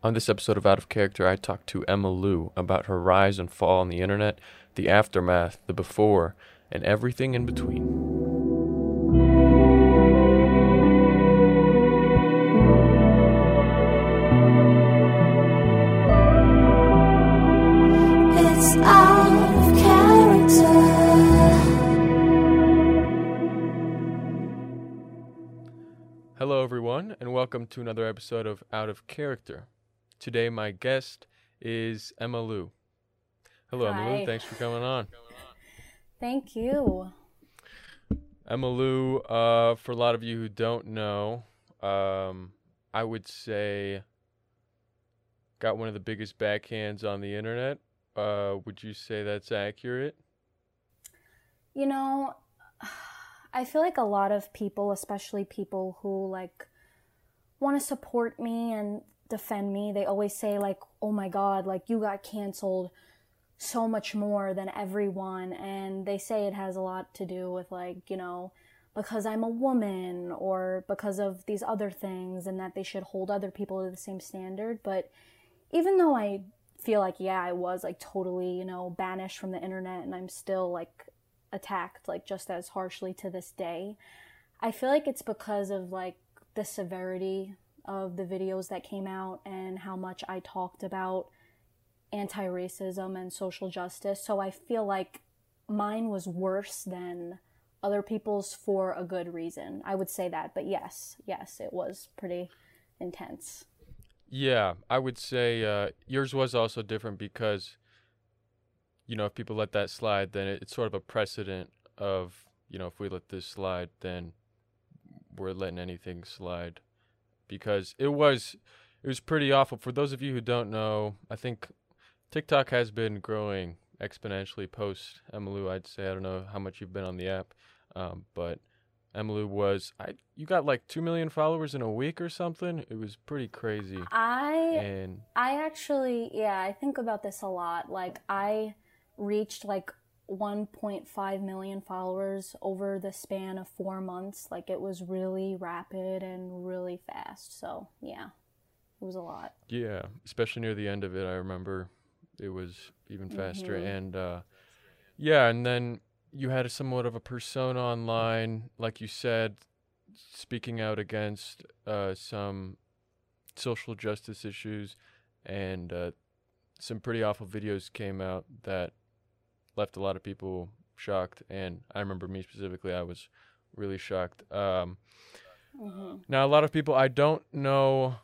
On this episode of Out of Character, I talked to Emma Lou about her rise and fall on the internet, the aftermath, the before, and everything in between. It's out of character. Hello, everyone, and welcome to another episode of Out of Character. Today, my guest is Emma Lou. Hello, Emma Lou. Thanks for coming on. Thank you. Emma Lou, uh, for a lot of you who don't know, um, I would say got one of the biggest backhands on the internet. Uh, would you say that's accurate? You know, I feel like a lot of people, especially people who like want to support me and defend me, they always say like, "Oh my god, like you got canceled so much more than everyone." And they say it has a lot to do with like, you know, because I'm a woman or because of these other things and that they should hold other people to the same standard, but even though I feel like yeah i was like totally you know banished from the internet and i'm still like attacked like just as harshly to this day i feel like it's because of like the severity of the videos that came out and how much i talked about anti-racism and social justice. So i feel like mine was worse than other people's for a good reason. I would say that but yes yes it was pretty intense. Yeah, I would say uh, yours was also different because, you know, if people let that slide, then it, it's sort of a precedent of, you know, if we let this slide, then we're letting anything slide. Because it was, it was pretty awful. For those of you who don't know, I think TikTok has been growing exponentially post Emma Lou. I'd say I don't know how much you've been on the app, um, but Emma Lou was I. You got like two million followers in a week or something. It was pretty crazy. i And I actually, yeah, I think about this a lot. Like, I reached like 1.5 million followers over the span of four months. Like, it was really rapid and really fast. So, yeah, it was a lot. yeah, especially near the end of it, I remember it was even faster. Mhm. And uh, yeah, and then you had somewhat of a persona online, like you said, speaking out against uh, some social justice issues, and uh, some pretty awful videos came out that left a lot of people shocked. And I remember me specifically, I was really shocked. Um, hmm now, a lot of people, I don't know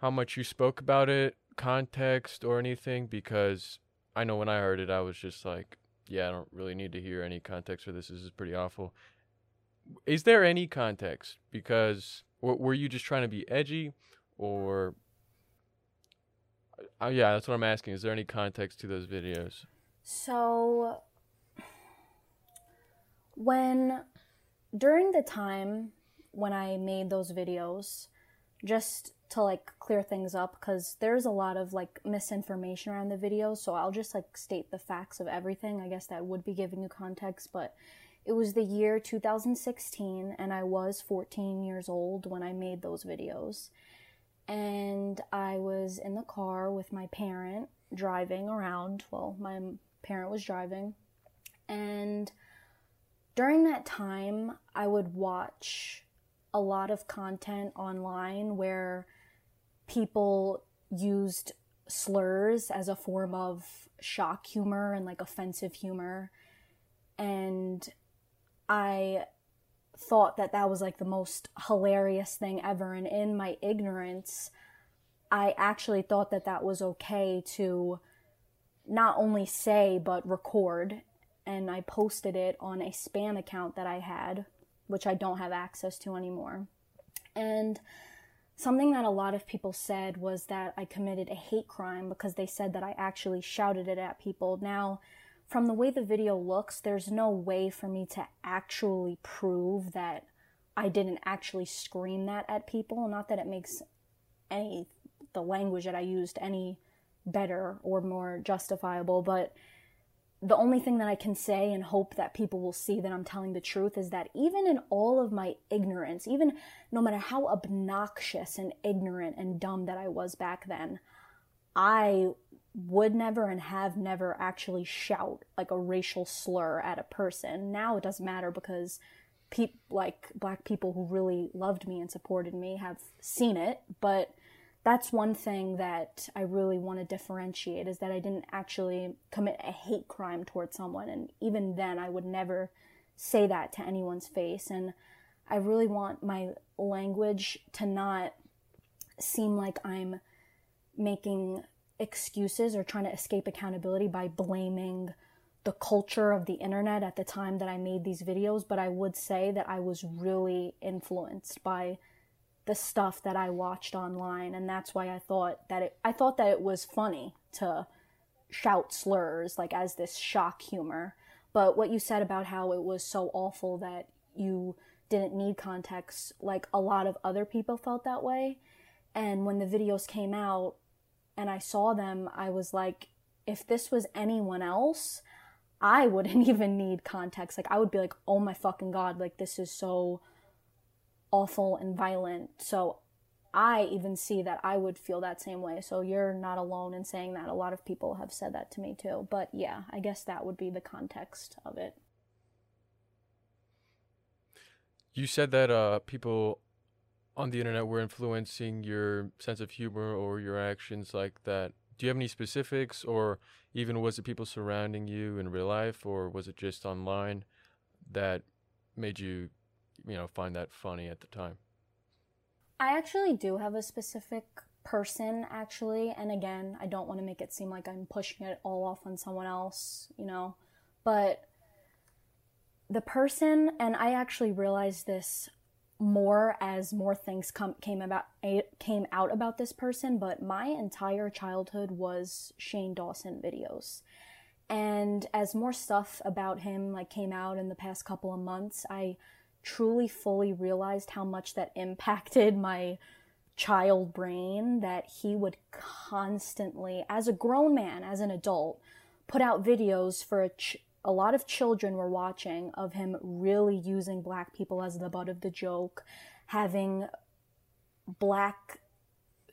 how much you spoke about it, context or anything, because I know when I heard it, I was just like, yeah, I don't really need to hear any context for this. This is pretty awful. Is there any context? Because w- were you just trying to be edgy, or? Uh, yeah, that's what I'm asking. Is there any context to those videos? So, when during the time when I made those videos, just to like clear things up, because there's a lot of like misinformation around the videos, so I'll just like state the facts of everything. I guess that would be giving you context, but it was the year 2016, and I was 14 years old when I made those videos. And I was in the car with my parent driving around. Well, my parent was driving. And during that time, I would watch a lot of content online where people used slurs as a form of shock humor and like offensive humor. And I thought that that was like the most hilarious thing ever. And in my ignorance, I actually thought that that was okay to not only say but record and I posted it on a spam account that I had, which I don't have access to anymore. And something that a lot of people said was that I committed a hate crime because they said that I actually shouted it at people. Now, from the way the video looks, there's no way for me to actually prove that I didn't actually scream that at people. Not that it makes any the language that I used any better or more justifiable, but the only thing that I can say and hope that people will see that I'm telling the truth is that even in all of my ignorance, even no matter how obnoxious and ignorant and dumb that I was back then, I would never and have never actually shout like a racial slur at a person. Now it doesn't matter because people like black people who really loved me and supported me have seen it, but that's one thing that I really want to differentiate is that I didn't actually commit a hate crime towards someone. And even then, I would never say that to anyone's face. And I really want my language to not seem like I'm making excuses or trying to escape accountability by blaming the culture of the internet at the time that I made these videos. But I would say that I was really influenced by the stuff that I watched online, and that's why I thought that it. I thought that it was funny to shout slurs like as this shock humor. But what you said about how it was so awful that you didn't need context, like a lot of other people felt that way. And when the videos came out and I saw them, I was like, if this was anyone else, I wouldn't even need context. Like, I would be like, oh my fucking god, like, this is so awful and violent. So I even see that I would feel that same way. So you're not alone in saying that. A lot of people have said that to me too. But yeah, I guess that would be the context of it. You said that uh, people on the internet were influencing your sense of humor or your actions like that. Do you have any specifics, or even was it people surrounding you in real life, or was it just online that made you you know find that funny at the time? I actually do have a specific person actually and again I don't want to make it seem like I'm pushing it all off on someone else, you know. But the person and I actually realized this more as more things come came about came out about this person, but my entire childhood was Shane Dawson videos. And as more stuff about him like came out in the past couple of months, I truly fully realized how much that impacted my child brain that he would constantly as a grown man as an adult put out videos for a, ch- a lot of children were watching of him really using black people as the butt of the joke having black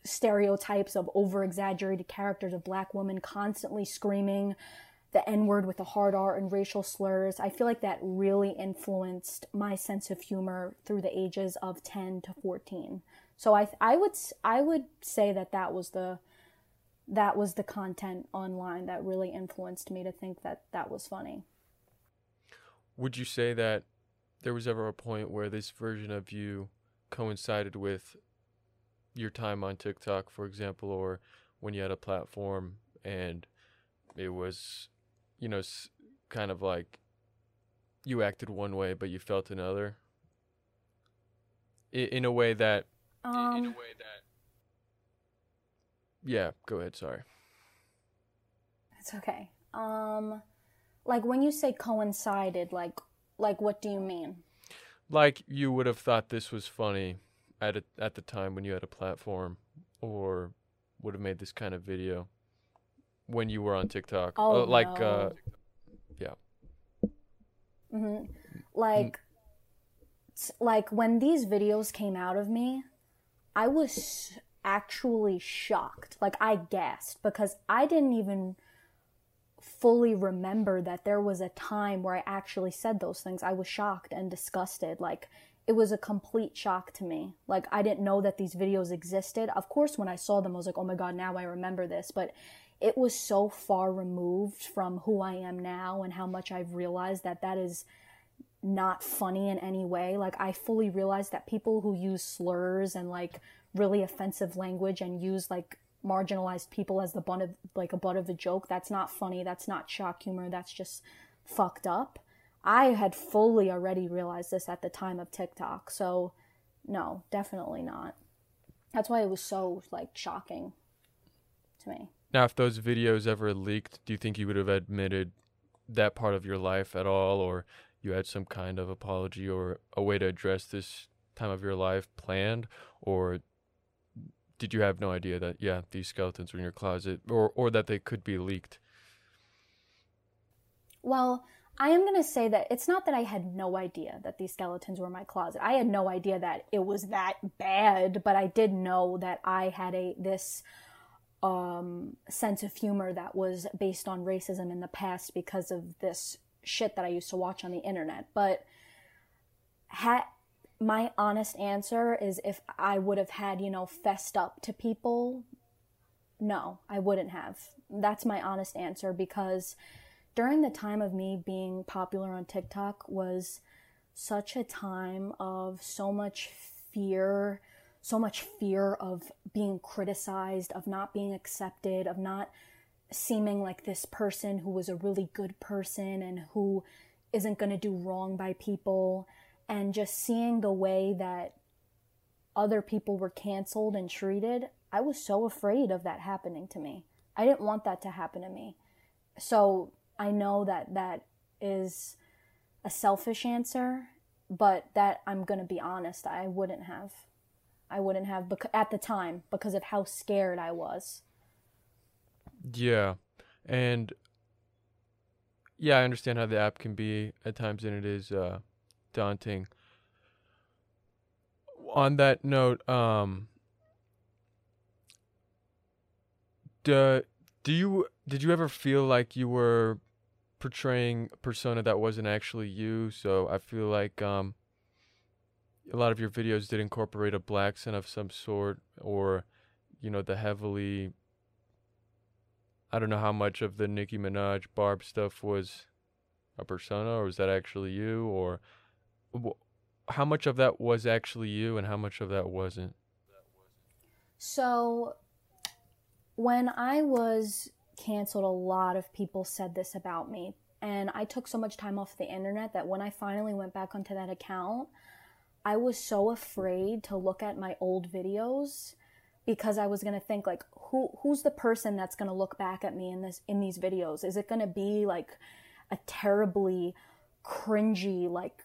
stereotypes of over exaggerated characters of black women constantly screaming the N word with the hard R and racial slurs. I feel like that really influenced my sense of humor through the ages of 10 to 14. So I I would I would say that that was the that was the content online that really influenced me to think that that was funny. Would you say that there was ever a point where this version of you coincided with your time on TikTok, for example, or when you had a platform and it was you know, kind of like you acted one way but you felt another in, in a way that Um, in a way that yeah go ahead sorry It's okay. Um, like when you say coincided, like like what do you mean? like you would have thought this was funny at a, at the time when you had a platform or would have made this kind of video when you were on TikTok Oh, Uh, like uh no. hmm Like, s- like when these videos came out of me, I was actually shocked. Like I gasped because I didn't even fully remember that there was a time where I actually said those things. I was shocked and disgusted. Like it was a complete shock to me. Like I didn't know that these videos existed. Of course, when I saw them, I was like, "Oh my god, now I remember this." But it was so far removed from who I am now and how much I've realized that that is not funny in any way. Like I fully realized that people who use slurs and like really offensive language and use like marginalized people as the butt of like a butt of a joke, that's not funny. That's not shock humor. That's just fucked up. I had fully already realized this at the time of TikTok. So no, definitely not. That's why it was so like shocking to me. Now if those videos ever leaked do you think you would have admitted that part of your life at all or you had some kind of apology or a way to address this time of your life planned or did you have no idea that yeah these skeletons were in your closet or or that they could be leaked Well, I am going to say that it's not that I had no idea that these skeletons were in my closet. I had no idea that it was that bad, but I did know that I had a this um, sense of humor that was based on racism in the past because of this shit that I used to watch on the internet. But had my honest answer is if I would have had, you know, fessed up to people, no, I wouldn't have. That's my honest answer because during the time of me being popular on TikTok was such a time of so much fear, so much fear of being criticized, of not being accepted, of not seeming like this person who was a really good person and who isn't going to do wrong by people, and just seeing the way that other people were canceled and treated, I was so afraid of that happening to me. I didn't want that to happen to me. So I know that that is a selfish answer, but that I'm going to be honest, I wouldn't have. I wouldn't have bec- at the time because of how scared I was. Yeah. And yeah, I understand how the app can be at times and it is uh daunting. On that note, um do, do you did you ever feel like you were portraying a persona that wasn't actually you? So I feel like um a lot of your videos did incorporate a blaccent of some sort or you know the heavily I don't know how much of the Nicki Minaj Barb stuff was a persona or was that actually you or wh- how much of that was actually you and how much of that wasn't? So, when I was canceled, a lot of people said this about me. And I took so much time off the internet that when I finally went back onto that account, I was so afraid to look at my old videos because I was gonna think like who who's the person that's gonna look back at me in this in these videos? Is it gonna be like a terribly cringy like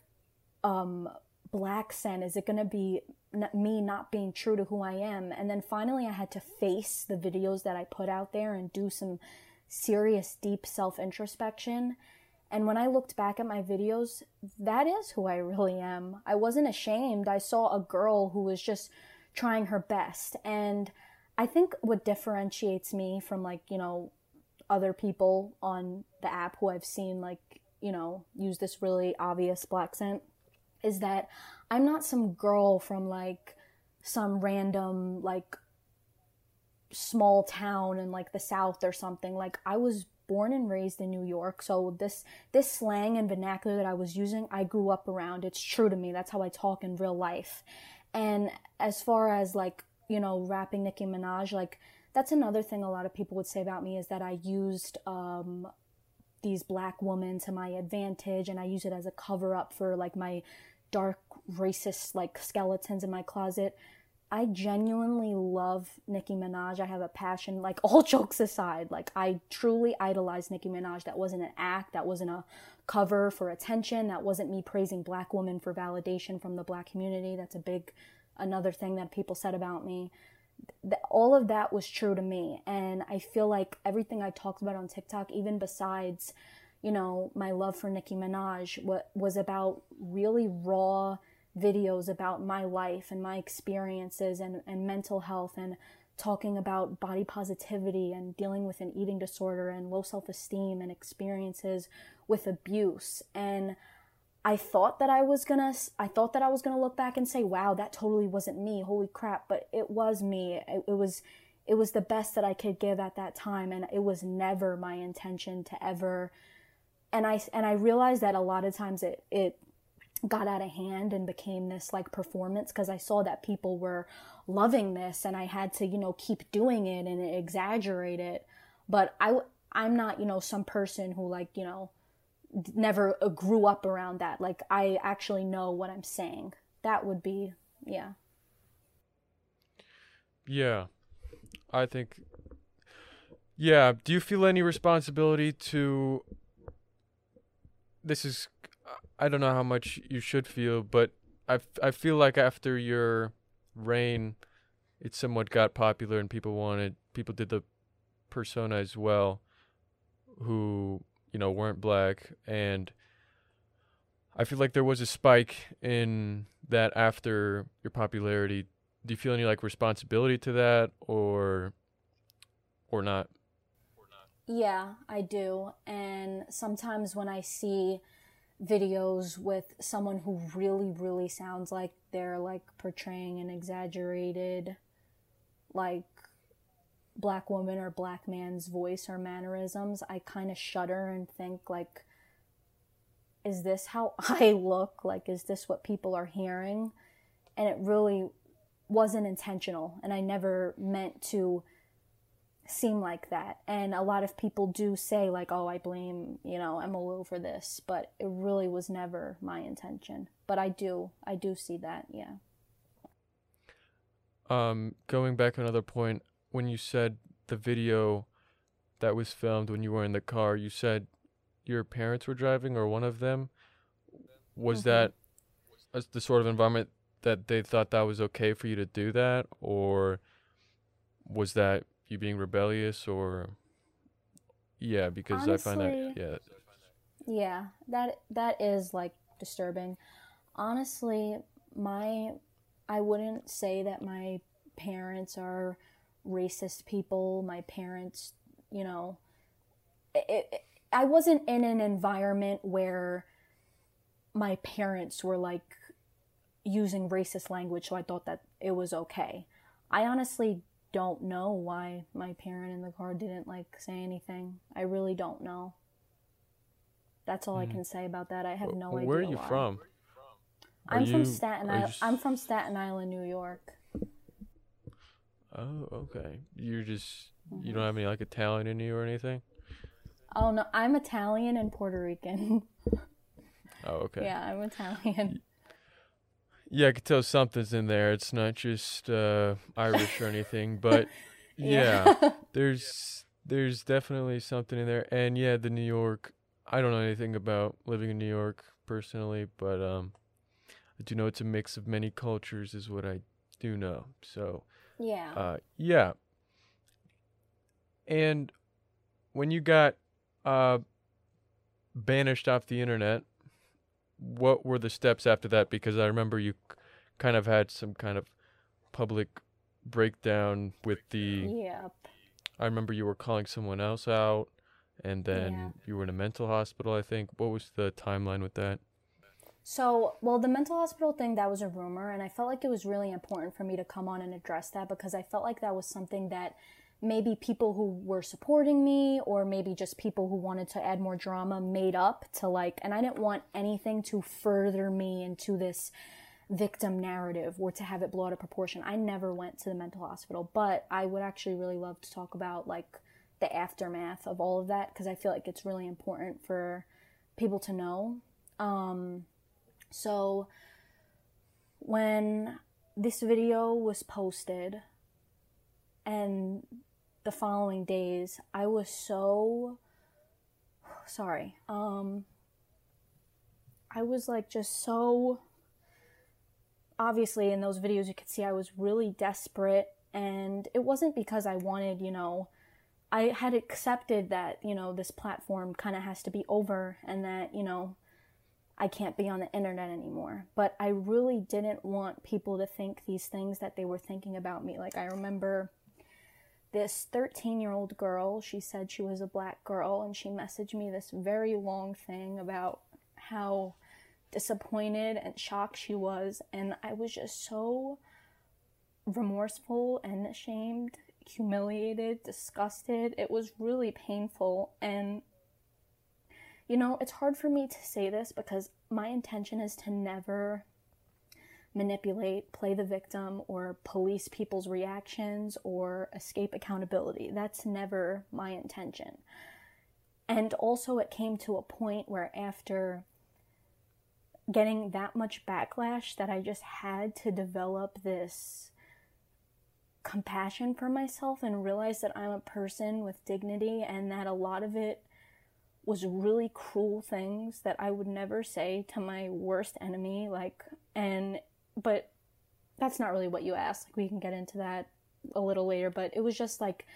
um blaccent? Is it gonna be n- me not being true to who I am? And then finally, I had to face the videos that I put out there and do some serious, deep self introspection. And when I looked back at my videos, that is who I really am. I wasn't ashamed. I saw a girl who was just trying her best. And I think what differentiates me from like, you know, other people on the app who I've seen like, you know, use this really obvious blaccent is that I'm not some girl from like some random like small town in like the south or something. Like I was born and raised in New York, so this this slang and vernacular that I was using, I grew up around. It's true to me. That's how I talk in real life. And as far as like, you know, rapping Nicki Minaj, like that's another thing a lot of people would say about me is that I used um these black women to my advantage and I use it as a cover up for like my dark racist like skeletons in my closet. I genuinely love Nicki Minaj. I have a passion, like all jokes aside, like I truly idolize Nicki Minaj. That wasn't an act, that wasn't a cover for attention, that wasn't me praising black women for validation from the black community. That's a big another thing that people said about me. Th- all of that was true to me, and I feel like everything I talked about on TikTok, even besides, you know, my love for Nicki Minaj, what was about really raw videos about my life and my experiences and, and mental health and talking about body positivity and dealing with an eating disorder and low self-esteem and experiences with abuse. And I thought that I was gonna I thought that I was gonna look back and say wow that totally wasn't me. Holy crap. But it was me. It, it was it was the best that I could give at that time and it was never my intention to ever and I and I realized that a lot of times it it got out of hand and became this like performance because I saw that people were loving this and I had to, you know, keep doing it and exaggerate it. But I, I'm not, you know, some person who like, you know, never uh, grew up around that. Like I actually know what I'm saying. That would be, yeah. Yeah. I think Yeah, do you feel any responsibility to this is I don't know how much you should feel, but I, I feel like after your reign, it somewhat got popular and people wanted people did the persona as well, who you know, weren't black and I feel like there was a spike in that after your popularity. Do you feel any like responsibility to that or or not? Yeah, I do. And sometimes when I see videos with someone who really, really sounds like they're like portraying an exaggerated, like black woman or black man's voice or mannerisms, I kind of shudder and think, like, is this how I look? Like, is this what people are hearing? And it really wasn't intentional. And I never meant to seem like that. And a lot of people do say, like, oh, I blame, you know, Lou for this, but it really was never my intention. But I do, I do see that, yeah. Um, going back another point, when you said the video that was filmed when you were in the car, you said your parents were driving or one of them. Was Mhm. that the sort of environment that they thought that was okay for you to do that, or was that you being rebellious, or yeah? Because I find that yeah. Yeah, that that is like disturbing. Honestly, my I wouldn't say that my parents are racist people. My parents, you know, it, it, I wasn't in an environment where my parents were like using racist language, so I thought that it was okay. I honestly don't know why my parent in the car didn't like say anything. I really don't know. That's all I Mhm. can say about that. I have no idea. Where are you why. from? I'm from Staten Island. I'm from Staten Island, New York. Oh, okay. You're just Mm-hmm. you don't have any like Italian in you or anything. Oh no, I'm Italian and Puerto Rican. Oh, okay. yeah, I'm Italian. Yeah, I could tell something's in there. It's not just uh, Irish or anything, but yeah, there's there's definitely something in there. And yeah, the New York. I don't know anything about living in New York personally, but um, I do know it's a mix of many cultures, is what I do know. So yeah. uh, yeah. And when you got uh, banished off the internet, what were the steps after that? Because I remember you kind of had some kind of public breakdown with the. Yep. I remember you were calling someone else out, and then Yeah. you were in a mental hospital. I think. What was the timeline with that? So, well, the mental hospital thing, that was a rumor, and I felt like it was really important for me to come on and address that because I felt like that was something that maybe people who were supporting me or maybe just people who wanted to add more drama made up to like, and I didn't want anything to further me into this victim narrative or to have it blow out of proportion. I never went to the mental hospital, but I would actually really love to talk about like the aftermath of all of that because I feel like it's really important for people to know. Um, so when this video was posted and the following days, I was so sorry. Um I was like just so obviously in those videos you could see I was really desperate and it wasn't because I wanted, you know, I had accepted that, you know, this platform kind of has to be over and that, you know, I can't be on the internet anymore. But I really didn't want people to think these things that they were thinking about me. Like, I remember this 13 year old girl, she said she was a black girl, and she messaged me this very long thing about how disappointed and shocked she was. And I was just so remorseful and ashamed, humiliated, disgusted. It was really painful. And you know, it's hard for me to say this because my intention is to never manipulate, play the victim, or police people's reactions or escape accountability. That's never my intention. And also, it came to a point where after getting that much backlash, that I just had to develop this compassion for myself and realize that I'm a person with dignity and that a lot of it was really cruel things that I would never say to my worst enemy like and but that's not really what you asked like we can get into that a little later but it was just like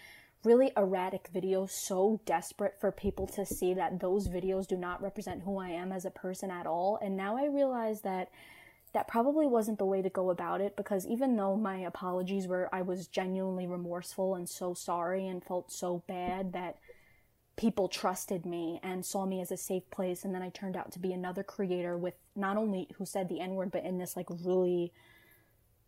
really erratic videos so desperate for people to see that those videos do not represent who I am as a person at all. And now I realize that that probably wasn't the way to go about it because even though my apologies were I was genuinely remorseful and so sorry and felt so bad that people trusted me and saw me as a safe place. And then I turned out to be another creator with not only who said the n word but in this like really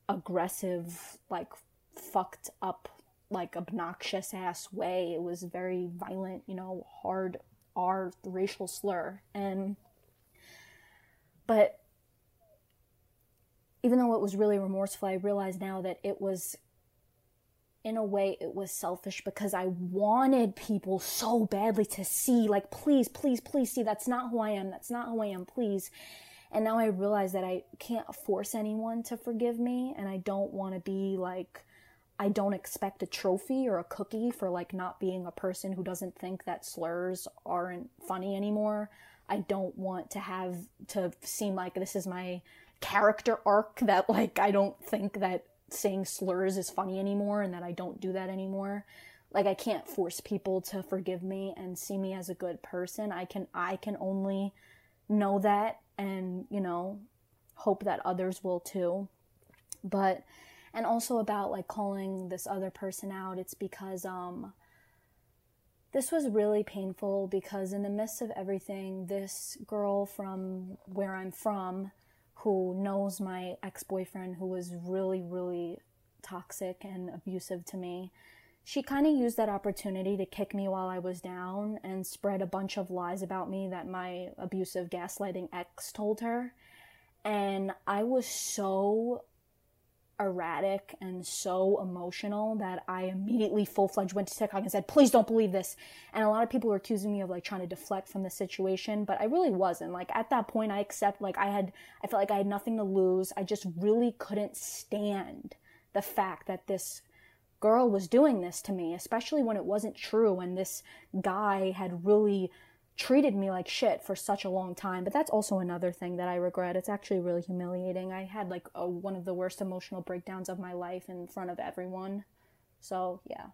aggressive like fucked up like obnoxious ass way. It was very violent you know hard r racial slur. And but even though it was really remorseful, I realize now that it was, in a way, it was selfish because I wanted people so badly to see, like, please, please, please see, that's not who I am. That's not who I am, please. And now I realize that I can't force anyone to forgive me, and I don't want to be like, I don't expect a trophy or a cookie for like not being a person who doesn't think that slurs aren't funny anymore. I don't want to have to seem like this is my character arc that like I don't think that saying slurs is funny anymore and that I don't do that anymore. Like I can't force people to forgive me and see me as a good person. I can I can only know that and, you know, hope that others will too. But and also about like calling this other person out, it's because um this was really painful because in the midst of everything, this girl from where I'm from who knows my ex boyfriend, who was really, really toxic and abusive to me, she kind of used that opportunity to kick me while I was down and spread a bunch of lies about me that my abusive, gaslighting ex told her. And I was so erratic and so emotional that I immediately full fledged went to TikTok and said, please don't believe this. And a lot of people were accusing me of like trying to deflect from the situation, but I really wasn't. Like at that point, I accept, like I had, I felt like I had nothing to lose. I just really couldn't stand the fact that this girl was doing this to me, especially when it wasn't true and this guy had really treated me like shit for such a long time. But that's also another thing that I regret. It's actually really humiliating. I had like a, one of the worst emotional breakdowns of my life in front of everyone. So yeah.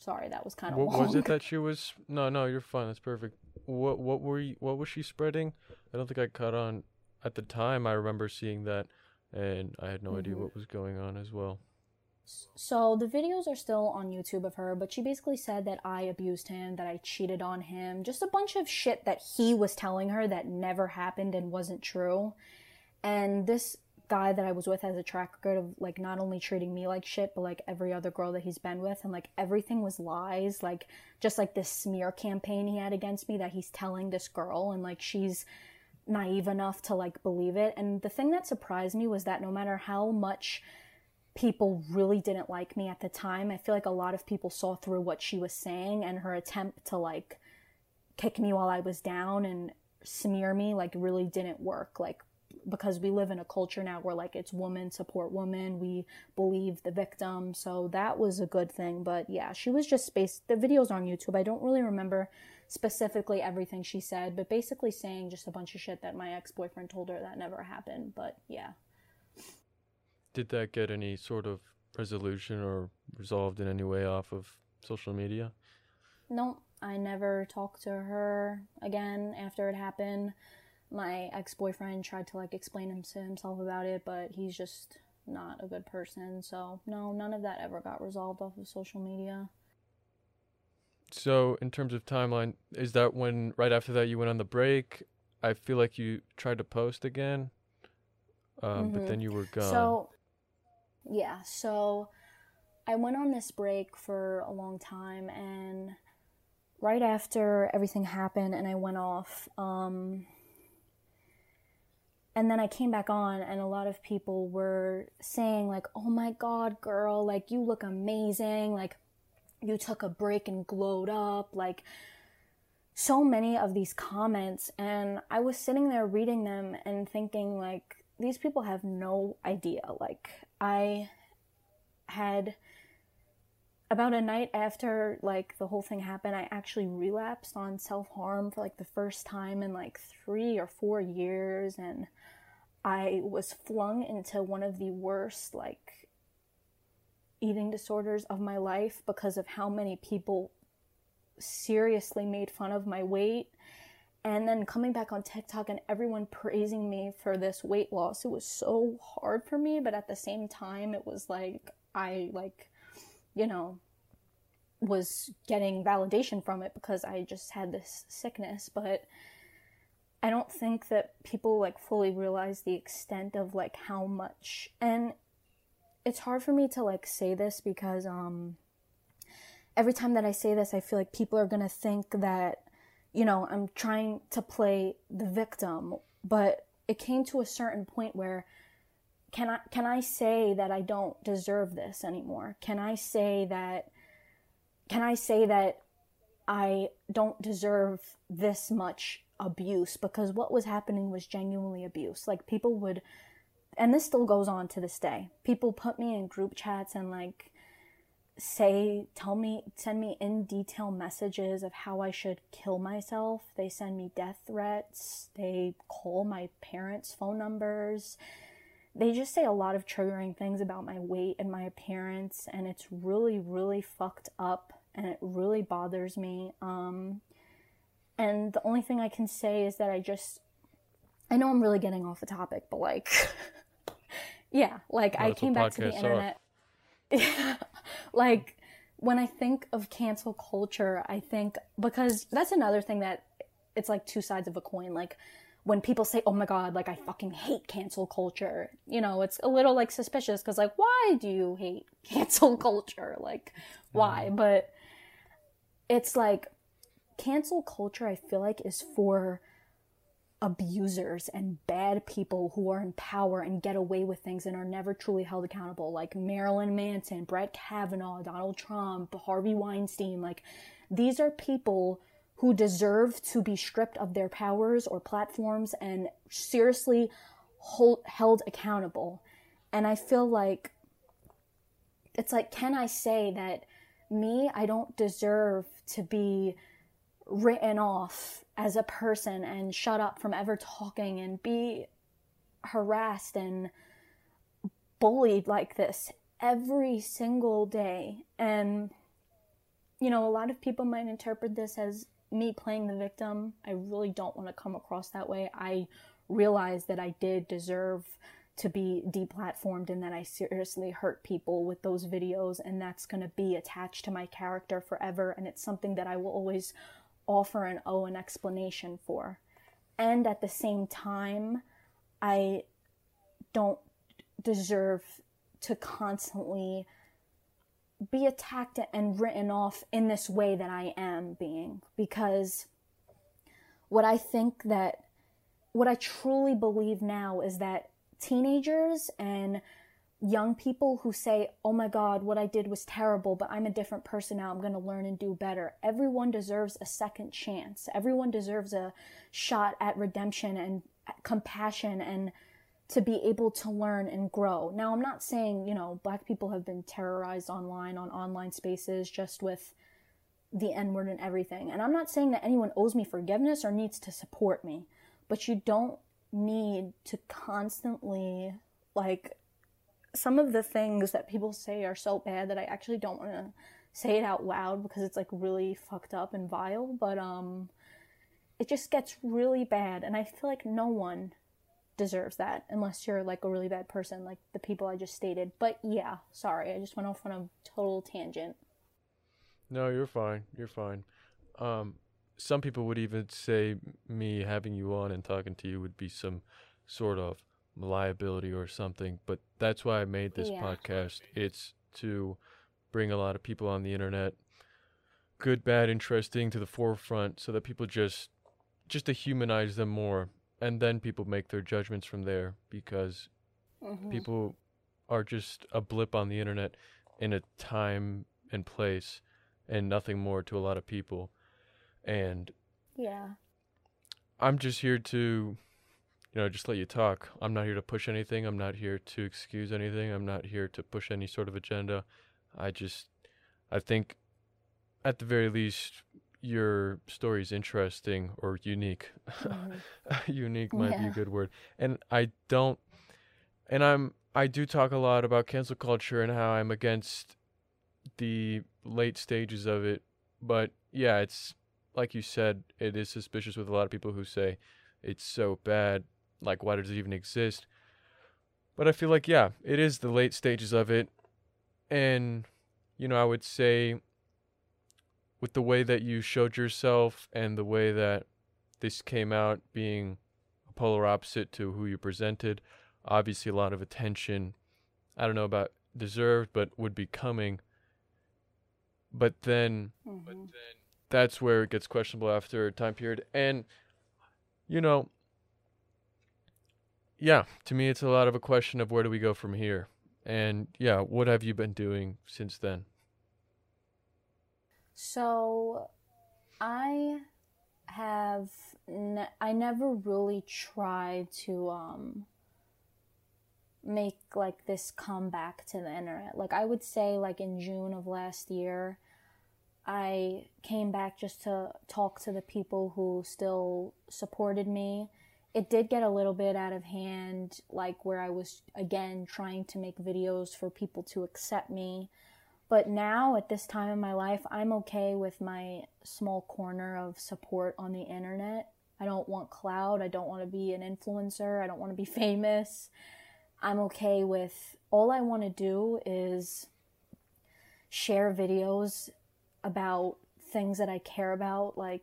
Sorry, that was kind of. What long. was it that she was? No, no, you're fine. That's perfect. What what were you? What was she spreading? I don't think I caught on at the time. I remember seeing that, and I had no mm-hmm. idea what was going on as well. So the videos are still on YouTube of her, but she basically said that I abused him, that I cheated on him, just a bunch of shit that he was telling her that never happened and wasn't true. And this guy that I was with has a track record of like not only treating me like shit, but like every other girl that he's been with, and like everything was lies, like just like this smear campaign he had against me that he's telling this girl, and like she's naive enough to like believe it. And the thing that surprised me was that no matter how much people really didn't like me at the time. I feel like a lot of people saw through what she was saying and her attempt to like kick me while I was down and smear me like really didn't work. Like because we live in a culture now where like it's woman support woman, we believe the victim. So that was a good thing. But yeah, she was just based the videos on YouTube. I don't really remember specifically everything she said, but basically saying just a bunch of shit that my ex-boyfriend told her that never happened. But yeah. Did that get any sort of resolution or resolved in any way off of social media? No, I never talked to her again after it happened. My ex boyfriend tried to like explain him to himself about it, but he's just not a good person. So, no, none of that ever got resolved off of social media. So, in terms of timeline, is that when right after that you went on the break? I feel like you tried to post again, um, mm-hmm. but then you were gone. So, yeah, so I went on this break for a long time, and right after everything happened and I went off, um, and then I came back on, and a lot of people were saying, like, oh my god, girl, like, you look amazing, like, you took a break and glowed up, like, so many of these comments, and I was sitting there reading them and thinking, like, these people have no idea. Like, I had about a night after like the whole thing happened, I actually relapsed on self harm for like the first time in like three or four years, and I was flung into one of the worst like eating disorders of my life because of how many people seriously made fun of my weight and then coming back on TikTok and everyone praising me for this weight loss. It was so hard for me, but at the same time it was like I like you know was getting validation from it because I just had this sickness, but I don't think that people like fully realize the extent of like how much and it's hard for me to like say this because um every time that I say this I feel like people are going to think that you know I'm trying to play the victim but it came to a certain point where can I can I say that I don't deserve this anymore? Can I say that can I say that I don't deserve this much abuse? Because what was happening was genuinely abuse. Like people would and this still goes on to this day. People put me in group chats and like say, tell me, send me in detail messages of how I should kill myself. They send me death threats. They call my parents' phone numbers. They just say a lot of triggering things about my weight and my appearance, and it's really, really fucked up, and it really bothers me. Um, and the only thing I can say is that I just, I know I'm really getting off the topic, but like, yeah, like I came back to the internet. are. like when I think of cancel culture, I think because that's another thing that it's like two sides of a coin. Like when people say, "Oh my god, like I fucking hate cancel culture," you know, it's a little like suspicious because like, why do you hate cancel culture? Like, why? Mm-hmm. But it's like cancel culture. I feel like is for abusers and bad people who are in power and get away with things and are never truly held accountable, like Marilyn Manson, Brett Kavanaugh, Donald Trump, Harvey Weinstein. Like, these are people who deserve to be stripped of their powers or platforms and seriously hold, held accountable. And I feel like it's like, can I say that me, I don't deserve to be written off as a person and shut up from ever talking and be harassed and bullied like this every single day. And, you know, a lot of people might interpret this as me playing the victim. I really don't want to come across that way. I realize that I did deserve to be deplatformed and that I seriously hurt people with those videos, and that's going to be attached to my character forever. And it's something that I will always offer and owe an explanation for. And at the same time, I don't deserve to constantly be attacked and written off in this way that I am being because what I think that what I truly believe now is that teenagers and young people who say, Oh my God, what I did was terrible, but I'm a different person now. I'm going to learn and do better. Everyone deserves a second chance. Everyone deserves a shot at redemption and compassion and to be able to learn and grow. Now, I'm not saying, you know, black people have been terrorized online on online spaces just with the N word and everything. And I'm not saying that anyone owes me forgiveness or needs to support me, but you don't need to constantly, like, some of the things that people say are so bad that I actually don't want to say it out loud because it's like really fucked up and vile, but um it just gets really bad and I feel like no one deserves that unless you're like a really bad person like the people I just stated. But yeah, sorry. I just went off on a total tangent. No, you're fine. You're fine. Um, some people would even say me having you on and talking to you would be some sort of liability or something, but that's why I made this Yeah. podcast. It's to bring a lot of people on the internet, good, bad, interesting, to the forefront, so that people just just to humanize them more, and then people make their judgments from there because Mhm. people are just a blip on the internet in a time and place and nothing more to a lot of people and Yeah. i'm just here to you know just let you talk. I'm not here to push anything. I'm not here to excuse anything. I'm not here to push any sort of agenda. I just i think at the very least your story is interesting or unique. Mhm. unique might be a good word. And i don't and i'm I do talk a lot about cancel culture and how I'm against the late stages of it. But yeah, it's like you said, it is suspicious with a lot of people who say it's so bad. Like, why does it even exist? But I feel like, yeah, it is the late stages of it. And, you know, I would say with the way that you showed yourself and the way that this came out being a polar opposite to who you presented, obviously a lot of attention. I don't know about deserved, but would be coming. But then, Mhm. but then that's where it gets questionable after a time period. And, you know, yeah, to me, it's a lot of a question of where do we go from here? And yeah, what have you been doing since then? So, I have ne- I never really tried to um make like this comeback to the internet. Like I would say like in June of last year, I came back just to talk to the people who still supported me. It did get a little bit out of hand like where I was again trying to make videos for people to accept me. But now, at this time in my life, I'm okay with my small corner of support on the internet. I don't want cloud. I don't want to be an influencer. I don't want to be famous. I'm okay with all I want to do is share videos about things that I care about, like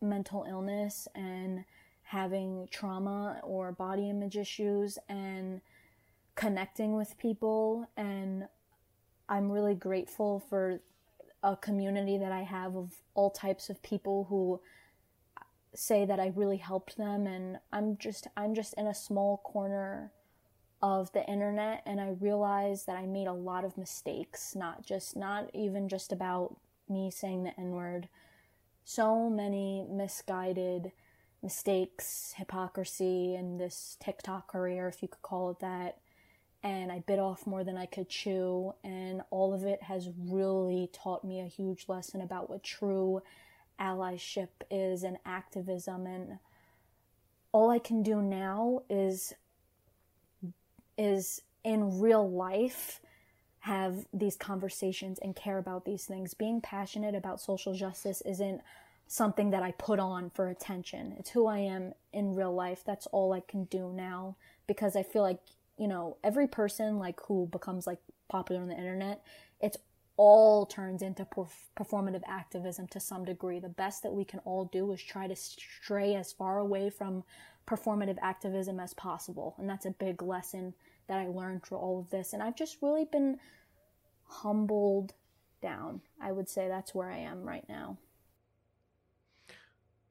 mental illness and having trauma or body image issues and connecting with people and I'm really grateful for a community that I have of all types of people who say that I really helped them and I'm just I'm just in a small corner of the internet and I realized that I made a lot of mistakes, not just not even just about me saying the N-word. So many misguided mistakes, hypocrisy in this TikTok career, if you could call it that and I bit off more than I could chew. And all of it has really taught me a huge lesson about what true allyship is and activism. And all I can do now is is in real life have these conversations and care about these things. Being passionate about social justice isn't something that I put on for attention. It's who I am in real life. That's all I can do now because I feel like you know every person like who becomes like popular on the internet it's all turns into perf- performative activism to some degree. The best that we can all do is try to stray as far away from performative activism as possible. And that's a big lesson that i learned through all of this. And i've just really been humbled down. I would say that's where i am right now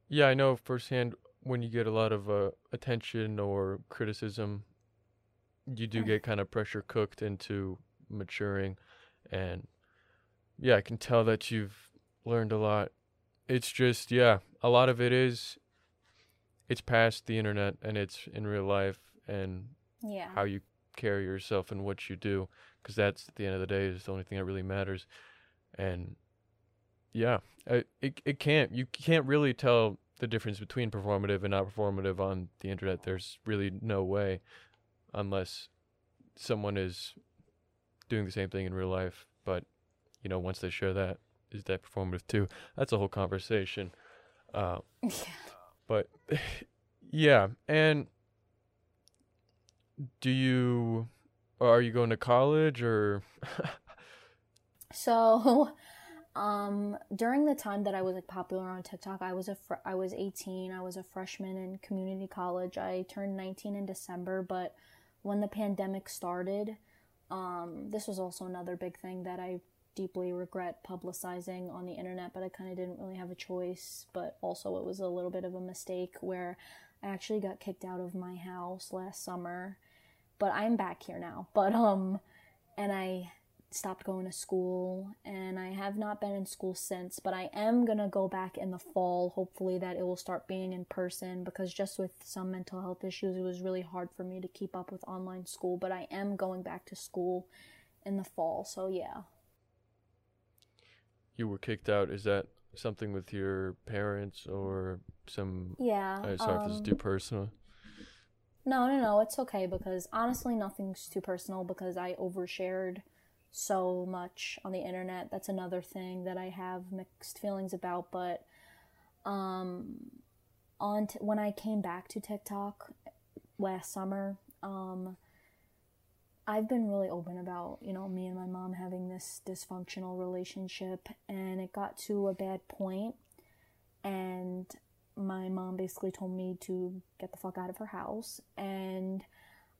Yeah, I know firsthand when you get a lot of uh, attention or criticism, you do get kind of pressure cooked into maturing. And yeah, I can tell that you've learned a lot. It's just, yeah, a lot of it is, it's past the internet and it's in real life and yeah how you carry yourself and what you do because that's at the end of the day is the only thing that really matters and yeah it, it can't you can't really tell the difference between performative and not performative on the internet. There's really no way unless someone is doing the same thing in real life but you know once they share that is that performative too? That's a whole conversation uh, yeah. but yeah and do you are you going to college or? So, um, during the time that I was like popular on TikTok, I was a fr- I was 18. I was a freshman in community college. I turned 19 in December, but when the pandemic started, um, this was also another big thing that I deeply regret publicizing on the internet, but I kind of didn't really have a choice. But also, it was a little bit of a mistake where I actually got kicked out of my house last summer. But I'm back here now. But um, and I stopped going to school and I have not been in school since, but I am going to go back in the fall. Hopefully that it will start being in person because just with some mental health issues it was really hard for me to keep up with online school, but I am going back to school in the fall. So yeah. you were kicked out is that something with your parents or some Yeah. uh, sorry if this is um, too personal No, no, no, it's okay because honestly, nothing's too personal because I overshared so much on the internet. That's another thing that I have mixed feelings about. But um, on t- when I came back to TikTok last summer, um, I've been really open about you know me and my mom having this dysfunctional relationship, and it got to a bad point, and my mom basically told me to get the fuck out of her house and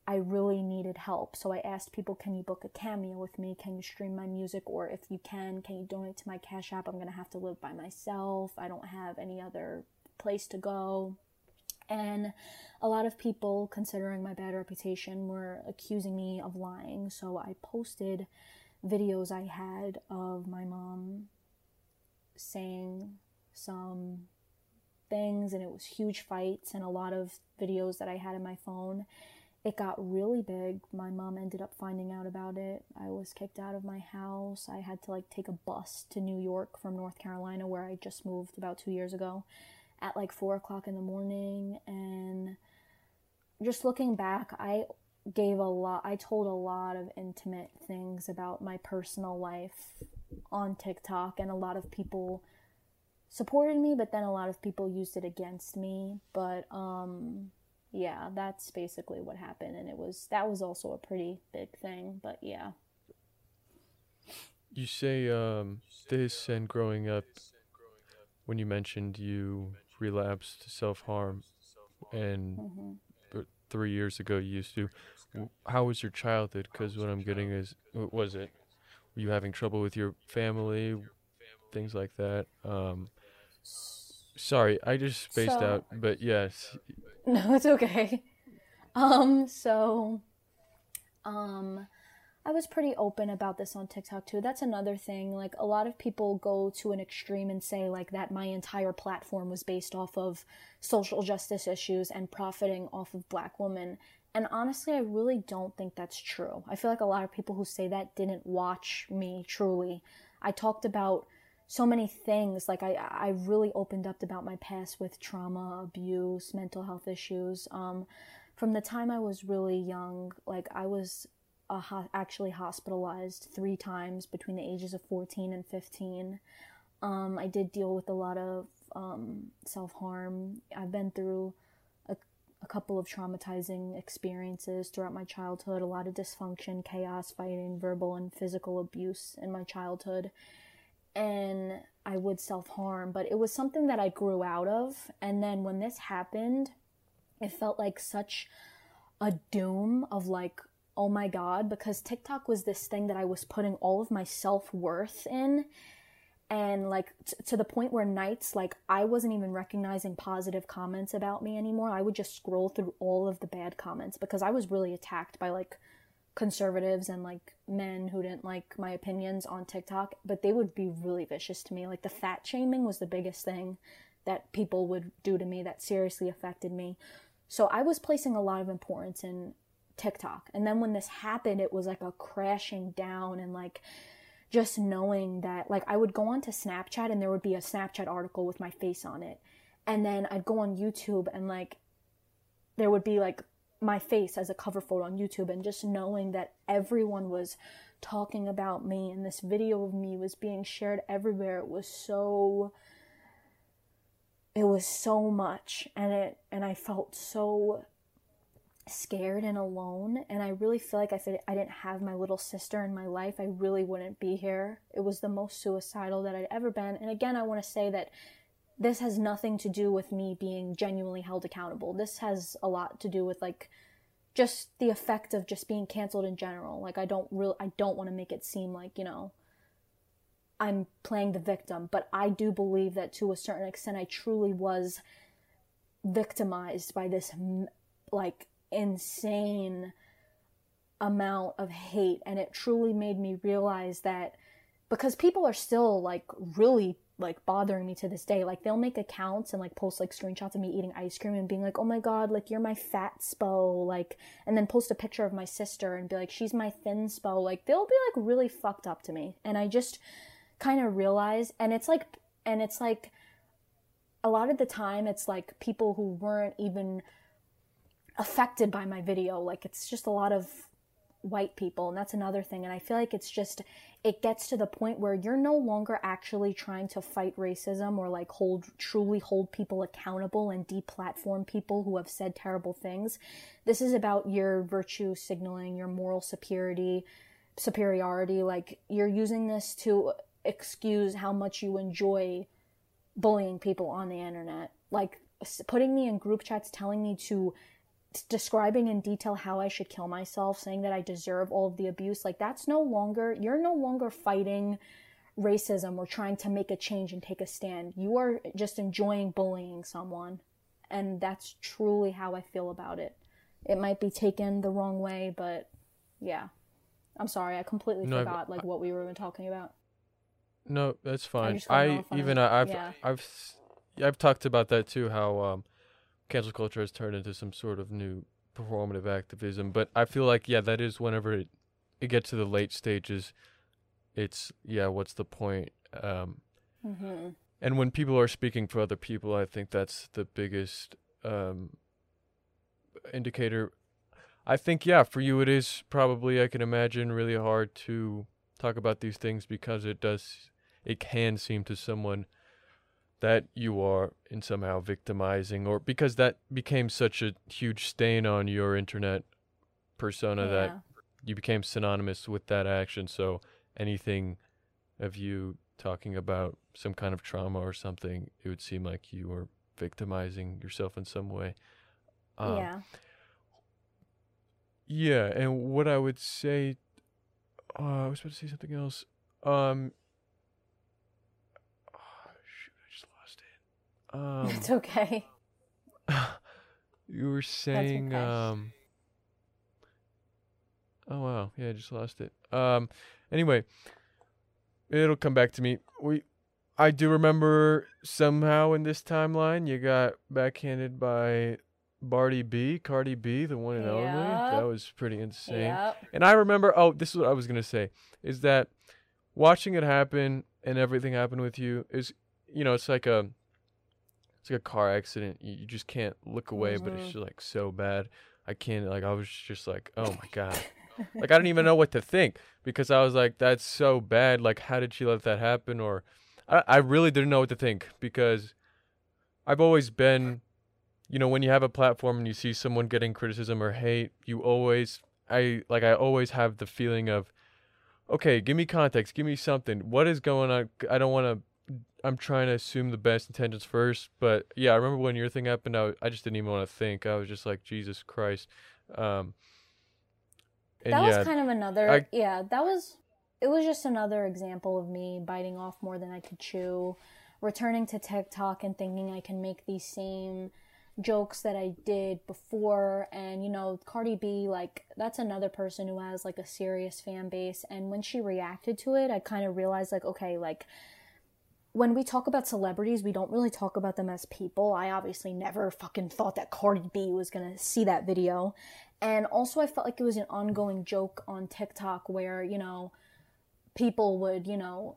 I really needed help. So I asked people, can you book a cameo with me? Can you stream my music? Or if you can, can you donate to my Cash App? I'm going to have to live by myself. I don't have any other place to go. And a lot of people, considering my bad reputation, were accusing me of lying. So I posted videos I had of my mom saying some things and it was huge fights and a lot of videos that I had in my phone. It got really big. My mom ended up finding out about it. I was kicked out of my house. I had to like take a bus to New York from North Carolina where I just moved about two years ago at like four o'clock in the morning and just looking back, I gave a lot I told a lot of intimate things about my personal life on TikTok and a lot of people supported me, but then a lot of people used it against me. But um yeah, that's basically what happened and it was that was also a pretty big thing, but yeah. You say um, this and growing up, when you mentioned you relapsed to self harm, and hmm three years ago you used to. How was your childhood? Because what I'm getting is, was it? Were you having trouble with your family, things like that? Um, sorry, I just spaced So- out, but yes, No, it's okay. Um, so, um, I was pretty open about this on TikTok too. That's another thing. Like, a lot of people go to an extreme and say, like, that my entire platform was based off of social justice issues and profiting off of black women. And honestly, I really don't think that's true. I feel like a lot of people who say that didn't watch me truly. I talked about so many things. Like I, I really opened up about my past with trauma, abuse, mental health issues. Um, from the time I was really young, like I was ho- actually hospitalized three times between the ages of 14 and 15. Um, I did deal with a lot of um, self harm. I've been through a, a couple of traumatizing experiences throughout my childhood, a lot of dysfunction, chaos, fighting, verbal and physical abuse in my childhood and I would self harm, but it was something that I grew out of. And then when this happened, it felt like such a doom of like, oh my God, because TikTok was this thing that I was putting all of my self worth in. And like t- to the point where nights, like I wasn't even recognizing positive comments about me anymore. I would just scroll through all of the bad comments because I was really attacked by like conservatives and like men who didn't like my opinions on TikTok, but they would be really vicious to me. Like the fat shaming was the biggest thing that people would do to me that seriously affected me. So I was placing a lot of importance in TikTok. And then when this happened, it was like a crashing down and like just knowing that like I would go onto Snapchat and there would be a Snapchat article with my face on it. And then I'd go on YouTube and like there would be like my face as a cover photo on YouTube and just knowing that everyone was talking about me and this video of me was being shared everywhere it was so it was so much and it and I felt so scared and alone and I really feel like if I didn't have my little sister in my life I really wouldn't be here. It was the most suicidal that I'd ever been. And again, I want to say that this has nothing to do with me being genuinely held accountable. This has a lot to do with like just the effect of just being canceled in general. Like I don't real I don't want to make it seem like, you know, I'm playing the victim, but I do believe that to a certain extent I truly was victimized by this like insane amount of hate and it truly made me realize that because people are still like really like bothering me to this day like they'll make accounts and like post like screenshots of me eating ice cream and being like oh my god like you're my fat spo like and then post a picture of my sister and be like she's my thin spo like they'll be like really fucked up to me and i just kind of realize and it's like and it's like a lot of the time it's like people who weren't even affected by my video. Like it's just a lot of white people and that's another thing and I feel like it's just it gets to the point where you're no longer actually trying to fight racism or like hold truly hold people accountable and deplatform people who have said terrible things. This is about your virtue signaling, your moral superiority, superiority like you're using this to excuse how much you enjoy bullying people on the internet. Like putting me in group chats telling me to describing in detail how I should kill myself, saying that I deserve all of the abuse, like that's no longer, you're no longer fighting racism or trying to make a change and take a stand. You are just enjoying bullying someone. And that's truly how I feel about it. It might be taken the wrong way, but yeah. I'm sorry, I completely No, forgot like what we were even talking about. No, that's fine. just wanna know I even I- I've yeah. I've I've talked about that too. How um, cancel culture has turned into some sort of new performative activism. But I feel like yeah, that is whenever it it gets to the late stages, it's yeah, what's the point? Um, hmm and when people are speaking for other people, I think that's the biggest um, indicator. I think yeah, for you it is probably I can imagine really hard to talk about these things because it does it can seem to someone that you are in somehow victimizing or because that became such a huge stain on your internet persona that you became synonymous with that action. So anything of you talking about some kind of trauma or something, it would seem like you were victimizing yourself in some way. Um, yeah. Yeah, and what I would say, uh, I was about to say something else. Um, oh, shoot, I just it. it's okay. Um, you were saying, um, oh wow, yeah, I just lost it. Um, anyway, it'll come back to me. We, I do remember somehow in this timeline you got backhanded by Barty B, Cardi B, the one and only. That was pretty insane. Yep. And I remember, oh, this is what I was gonna say, is that watching it happen and everything happen with you is, you know, it's like a, it's like a car accident. You, you just can't look away, but it's Mhm. just like so bad. I can't like I was just like, oh my god, like I didn't even know what to think because I was like, that's so bad. Like, how did she let that happen? Or I, I really didn't know what to think because I've always been, you know, when you have a platform and you see someone getting criticism or hate, you always, I like, I always have the feeling of, okay, give me context, give me something. What is going on? I don't want to. I'm trying to assume the best intentions first, but yeah, I remember when your thing happened. I, I just didn't even want to think. I was just like, Jesus Christ. Um, and that yeah, was kind of another I- yeah that was it was just another example of me biting off more than i could chew returning to tiktok and thinking i can make these same jokes that i did before and you know cardi b like that's another person who has like a serious fan base and when she reacted to it i kind of realized like okay like when we talk about celebrities, we don't really talk about them as people. I obviously never fucking thought that Cardi B was gonna see that video. And also, I felt like it was an ongoing joke on TikTok where, you know, people would, you know,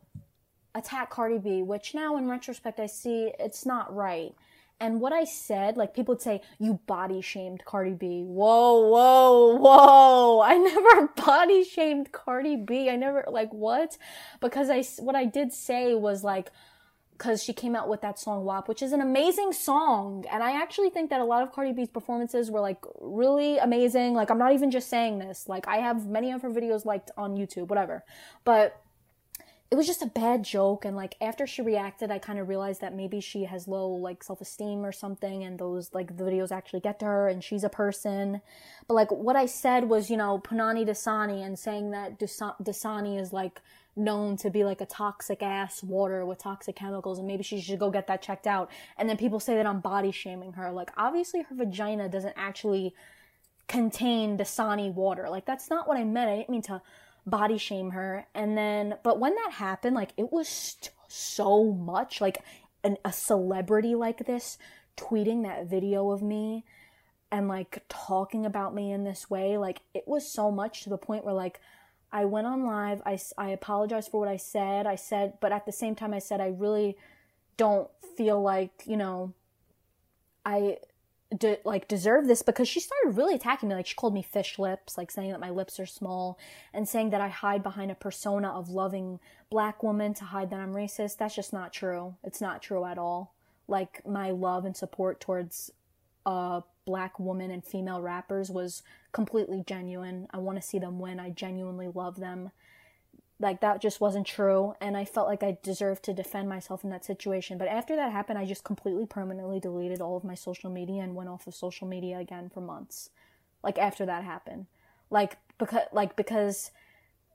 attack Cardi B, which now in retrospect I see it's not right. And what I said, like people would say, you body shamed Cardi B. Whoa, whoa, whoa. I never body shamed Cardi B. I never, like, what? Because I, what I did say was like, because she came out with that song WAP, which is an amazing song. And I actually think that a lot of Cardi B's performances were like really amazing. Like, I'm not even just saying this. Like, I have many of her videos liked on YouTube, whatever. But it was just a bad joke and like after she reacted i kind of realized that maybe she has low like self-esteem or something and those like the videos actually get to her and she's a person but like what i said was you know punani dasani and saying that Dasa- dasani is like known to be like a toxic ass water with toxic chemicals and maybe she should go get that checked out and then people say that i'm body shaming her like obviously her vagina doesn't actually contain Dasani water. Like that's not what I meant. I didn't mean to body shame her. And then, but when that happened, like it was st- so much. Like an, a celebrity like this tweeting that video of me and like talking about me in this way, like it was so much to the point where like I went on live. I, I apologized for what I said. I said, but at the same time, I said I really don't feel like you know I de- like deserve this because she started really attacking me. Like she called me fish lips, like saying that my lips are small and saying that I hide behind a persona of loving black woman to hide that I'm racist. That's just not true. It's not true at all. Like my love and support towards uh black woman and female rappers was completely genuine. I want to see them win. I genuinely love them like that just wasn't true and i felt like i deserved to defend myself in that situation. But after that happened i just completely permanently deleted all of my social media and went off of social media again for months like after that happened. Like because like because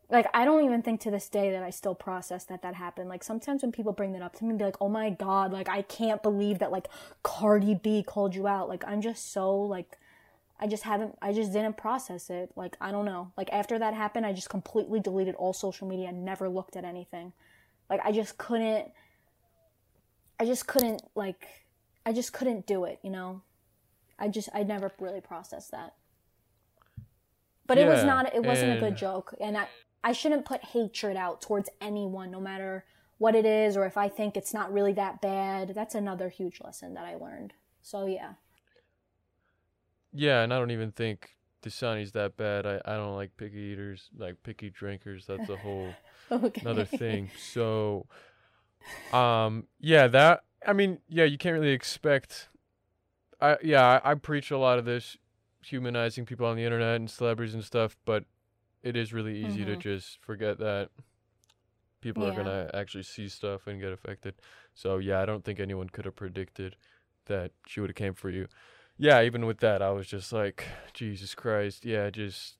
like i don't even think to this day that i still process that that happened. Like sometimes when people bring that up to me be like oh my god like i can't believe that like cardi b called you out. Like i'm just so like I just haven't, I just didn't process it. Like, I don't know. Like, after that happened, I just completely deleted all social media and never looked at anything. Like, I just couldn't, I just couldn't, like, I just couldn't do it, you know? I just, I never really processed that. But it was not, it wasn't a good joke. And I, I shouldn't put hatred out towards anyone, no matter what it is, or if I think it's not really that bad. That's another huge lesson that I learned. So, yeah. Yeah, and I don't even think Dasani's that bad. I, I don't like picky eaters, like picky drinkers. That's a whole Okay. another thing. So, um, yeah, that I mean, yeah, you can't really expect. I yeah, I, I preach a lot of this, humanizing people on the internet and celebrities and stuff, but it is really easy to Mhm. just forget that people are gonna actually see stuff and get affected. So yeah, I don't think anyone could have predicted that she would have came for you. Yeah, even with that, I was just like, Jesus Christ, yeah, just,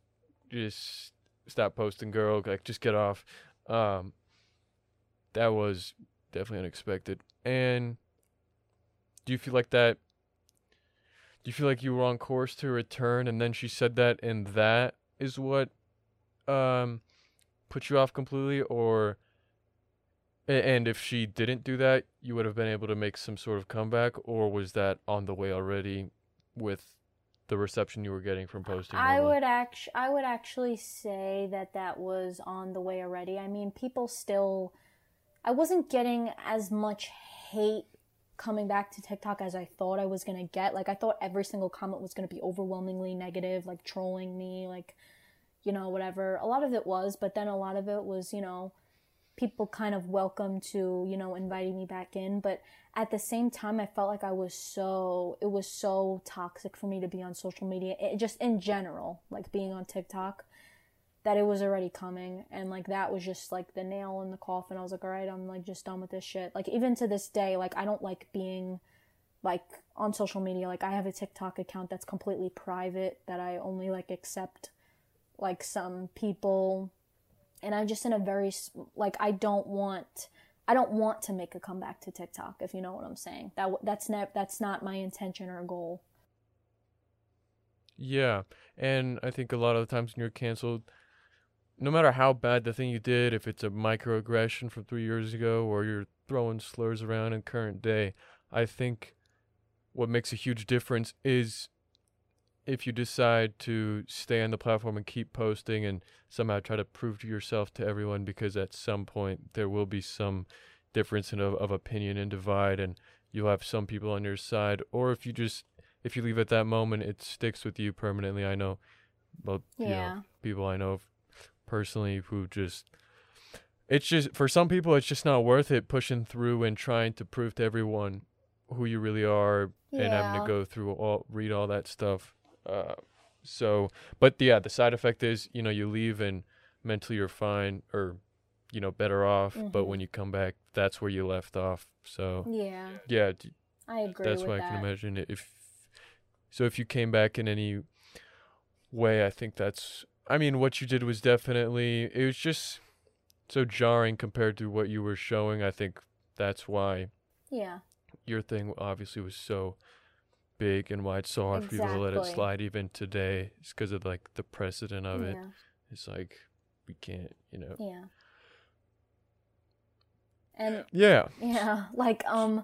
just stop posting, girl. Like, just get off. Um, that was definitely unexpected. And do you feel like that? Do you feel like you were on course to return, and then she said that, and that is what, um, put you off completely, or? And if she didn't do that, you would have been able to make some sort of comeback, or was that on the way already with the reception you were getting from posting? I would act I would actually say that that was on the way already. I mean, people still I wasn't getting as much hate coming back to TikTok as I thought I was going to get. Like I thought every single comment was going to be overwhelmingly negative, like trolling me, like you know, whatever. A lot of it was, but then a lot of it was, you know, people kind of welcome to, you know, inviting me back in, but at the same time I felt like I was so it was so toxic for me to be on social media it, just in general like being on TikTok that it was already coming. And like that was just like the nail in the coffin. I was like all right I'm like just done with this shit. Like even to this day like I don't like being like on social media. Like I have a TikTok account that's completely private that I only like accept like some people and I'm just in a very like I don't want I don't want to make a comeback to TikTok if you know what I'm saying. That that's not that's not my intention or goal. Yeah, and I think a lot of the times when you're canceled, no matter how bad the thing you did, if it's a microaggression from three years ago or you're throwing slurs around in current day, I think what makes a huge difference is if you decide to stay on the platform and keep posting and somehow try to prove to yourself to everyone because at some point there will be some difference in of, of opinion and divide and you'll have some people on your side or if you just if you leave at that moment it sticks with you permanently i know well you know Yeah. people i know personally who just it's just for some people it's just not worth it pushing through and trying to prove to everyone who you really are and having Yeah. to go through all read all that stuff uh so but yeah the side effect is you know you leave and mentally you're fine or you know better off but Mhm. when you come back that's where you left off. So Yeah, yeah d- I agree that's why that. I can imagine. It if so if you came back in any way I think that's I mean what you did was definitely it was just so jarring compared to what you were showing. I think that's why Yeah, your thing obviously was so big and why it's so hard for people to let it slide even today it's because of like the precedent of it. It's like we can't you know. Yeah. And yeah. Yeah, like um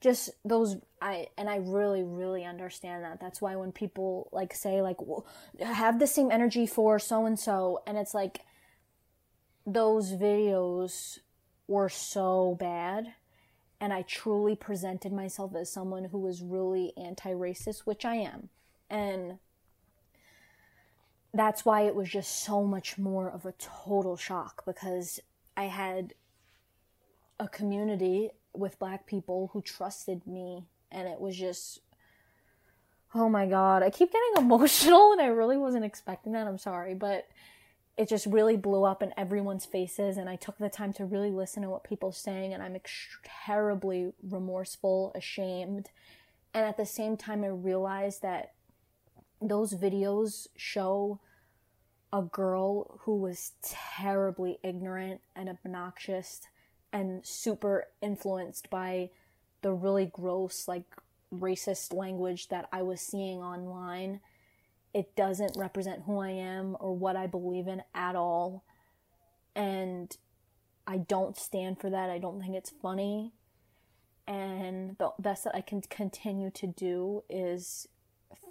just those I and I really really understand that. That's why when people like say like "Well, have the same energy for so and so and it's like those videos were so bad and I truly presented myself as someone who was really anti racist, which I am. And that's why it was just so much more of a total shock because I had a community with black people who trusted me, and it was just. Oh my god, I keep getting emotional and I really wasn't expecting that. I'm sorry, but it just really blew up in everyone's faces and i took the time to really listen to what people are saying and i'm ex- terribly remorseful ashamed. And at the same time i realized that those videos show a girl who was terribly ignorant and obnoxious and super influenced by the really gross like racist language that i was seeing online it doesn't represent who I am or what I believe in at all. And I don't stand for that. I don't think it's funny. And the best that I can continue to do is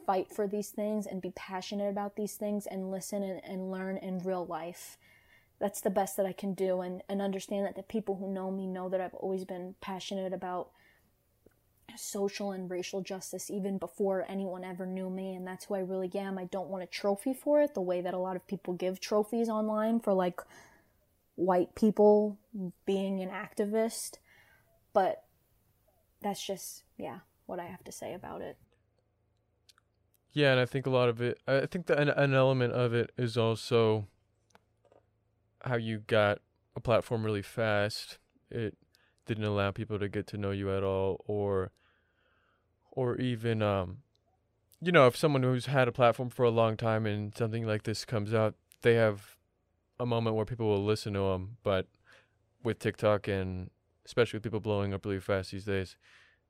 fight for these things and be passionate about these things and listen and, and learn in real life. That's the best that I can do and, and understand that the people who know me know that I've always been passionate about social and racial justice even before anyone ever knew me and that's who I really am. I don't want a trophy for it the way that a lot of people give trophies online for like white people being an activist. But that's just yeah, what I have to say about it. Yeah, and I think a lot of it I think that an, an element of it is also how you got a platform really fast. It didn't allow people to get to know you at all or or even um you know if someone who's had a platform for a long time and something like this comes out they have a moment where people will listen to them but with TikTok and especially with people blowing up really fast these days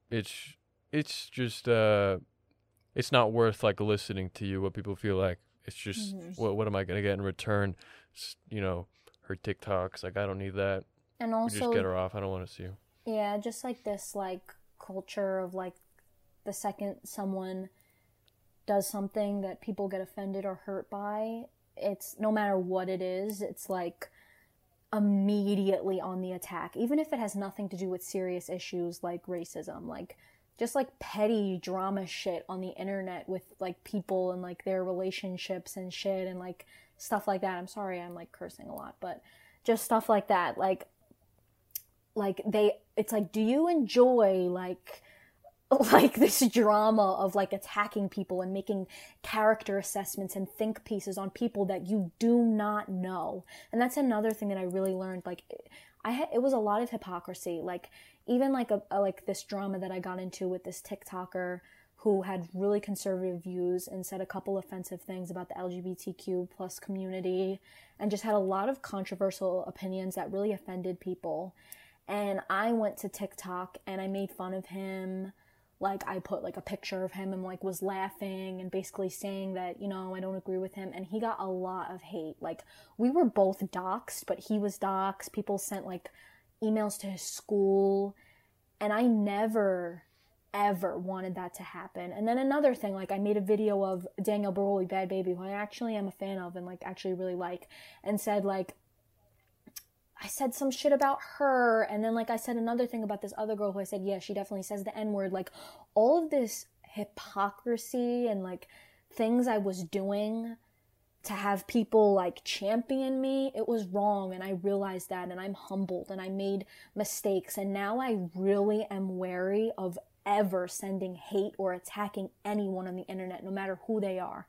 it's it's just uh it's not worth like listening to you what people feel like. It's just Mhm. what what am I going to get in return? You know her TikToks like I don't need that. And also just get her off. I don't want to see you Yeah, just like this like culture of like the second someone does something that people get offended or hurt by, it's no matter what it is, it's like immediately on the attack, even if it has nothing to do with serious issues like racism, like just like petty drama shit on the internet with like people and like their relationships and shit and like stuff like that. I'm sorry, I'm like cursing a lot, but just stuff like that. Like like they it's like do you enjoy like like this drama of like attacking people and making character assessments and think pieces on people that you do not know and that's another thing that i really learned like i had it was a lot of hypocrisy like even like a, a like this drama that i got into with this tiktoker who had really conservative views and said a couple offensive things about the lgbtq plus community and just had a lot of controversial opinions that really offended people and I went to TikTok and I made fun of him. Like I put like a picture of him and like was laughing and basically saying that, you know, I don't agree with him and he got a lot of hate. Like we were both doxxed, but he was doxxed. People sent like emails to his school and I never ever wanted that to happen. And then another thing, like I made a video of Danielle Bregoli, Bhad Bhabie, who I actually am a fan of and like actually really like, and said like I said some shit about her, and then like I said another thing about this other girl who I said, yeah, she definitely says the N word. Like all of this hypocrisy and like things I was doing to have people like champion me, it was wrong, and I realized that, and I'm humbled, and I made mistakes, and now I really am wary of ever sending hate or attacking anyone on the internet, no matter who they are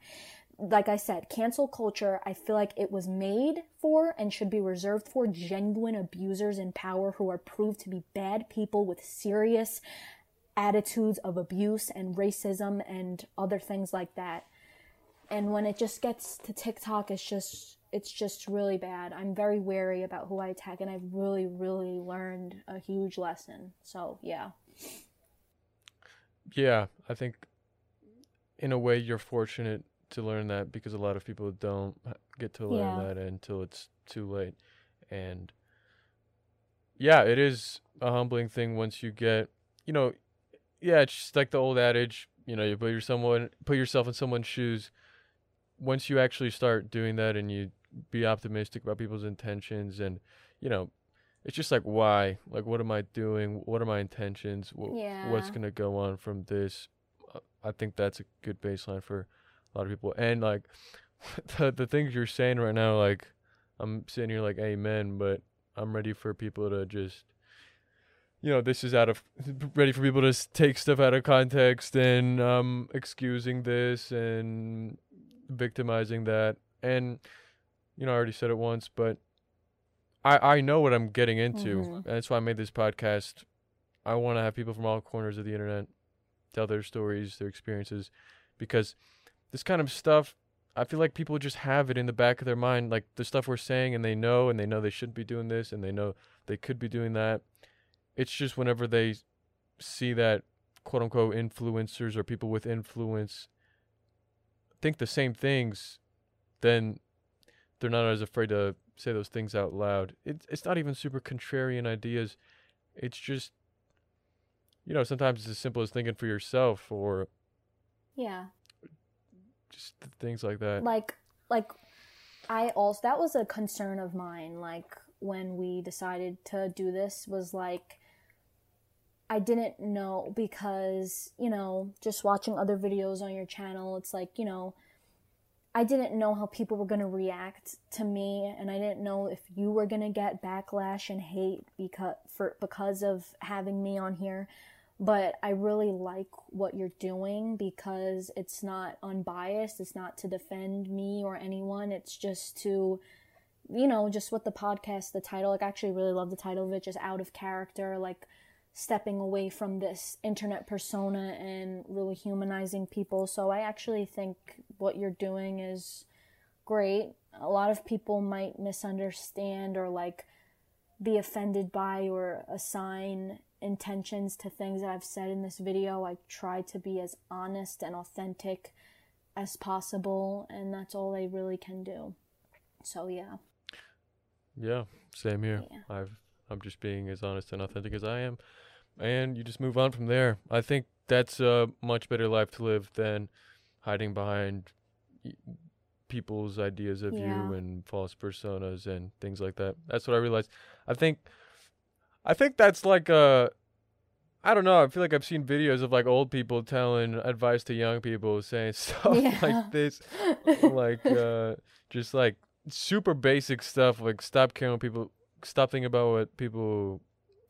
like I said, cancel culture, I feel like it was made for and should be reserved for genuine abusers in power who are proved to be bad people with serious attitudes of abuse and racism and other things like that. And when it just gets to TikTok, it's just it's just really bad. I'm very wary about who I attack and I've really, really learned a huge lesson. So yeah. Yeah, I think in a way you're fortunate to learn that because a lot of people don't get to learn Yeah. that until it's too late. And yeah, it is a humbling thing once you get, you know, yeah, it's just like the old adage, you know, you put your someone put yourself in someone's shoes. Once you actually start doing that and you be optimistic about people's intentions and, you know, it's just like why? Like what am I doing? What are my intentions? Wh- What's gonna go on from this? Uh, I think that's a good baseline for a lot of people. And like the the things you're saying right now, like I'm sitting here like amen, but I'm ready for people to just you know, this is out of ready for people to take stuff out of context and um excusing this and victimizing that. And you know, I already said it once, but I I know what I'm getting into. And that's why I made this podcast. I want to have people from all corners of the internet tell their stories, their experiences because this kind of stuff I feel like people just have it in the back of their mind like the stuff we're saying and they know and they know they shouldn't be doing this and they know they could be doing that. It's just whenever they see that quote unquote influencers or people with influence think the same things, then they're not as afraid to say those things out loud. It's it's not even super contrarian ideas. It's just you know, sometimes it's as simple as thinking for yourself or Yeah. Just things like that. like like i also that was a concern of mine like when we decided to do this was like i didn't know because you know just watching other videos on your channel it's like you know i didn't know how people were going to react to me and i didn't know if you were going to get backlash and hate because for because of having me on here but I really like what you're doing because it's not unbiased. It's not to defend me or anyone. It's just to, you know, just what the podcast, the title, like, I actually really love the title of it, just out of character, like stepping away from this internet persona and really humanizing people. So I actually think what you're doing is great. A lot of people might misunderstand or like be offended by or assign intentions to things that I've said in this video. I try to be as honest and authentic as possible, and that's all I really can do. So yeah, Yeah, same here. Yeah. I've I'm just being as honest and authentic as I am, and you just move on from there. I think that's a much better life to live than hiding behind people's ideas of Yeah. you and false personas and things like that. That's what I realized. I think I think that's like a I don't know. I feel like I've seen videos of like old people telling advice to young people saying stuff Yeah. like this like uh just like super basic stuff like stop caring what people stop thinking about what people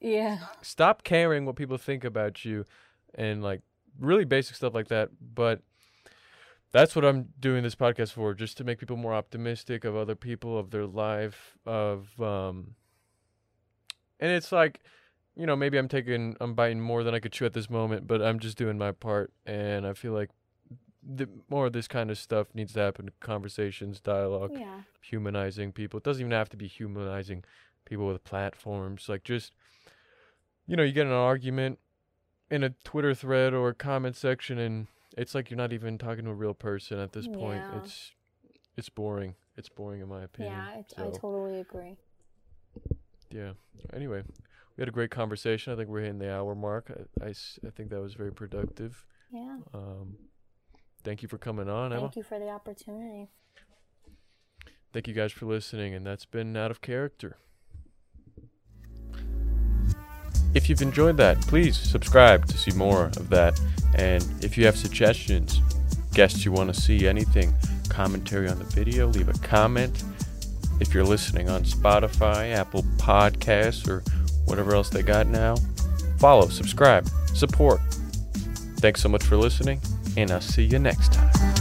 yeah, stop caring what people think about you and like really basic stuff like that but that's what i'm doing this podcast for just to make people more optimistic of other people of their life of um and it's like you know maybe i'm taking i'm biting more than i could chew at this moment but i'm just doing my part and i feel like the, more of this kind of stuff needs to happen conversations dialogue yeah, humanizing people. It doesn't even have to be humanizing people with platforms. Like just you know, you get in an argument in a Twitter thread or a comment section and it's like you're not even talking to a real person at this point. It's it's boring. It's boring in my opinion. yeah. I, I totally agree. Yeah. Anyway, we had a great conversation. I think we're hitting the hour mark. I, I s- I think that was very productive. Yeah. Um, thank you for coming on, Emma. Thank you for the opportunity. Thank you guys for listening, and that's been Out of Character. If you've enjoyed that, please subscribe to see more of that. And if you have suggestions, guests you want to see, anything, commentary on the video, leave a comment. If you're listening on Spotify, Apple Podcasts, or whatever else they got now, follow, subscribe, support. Thanks so much for listening, and I'll see you next time.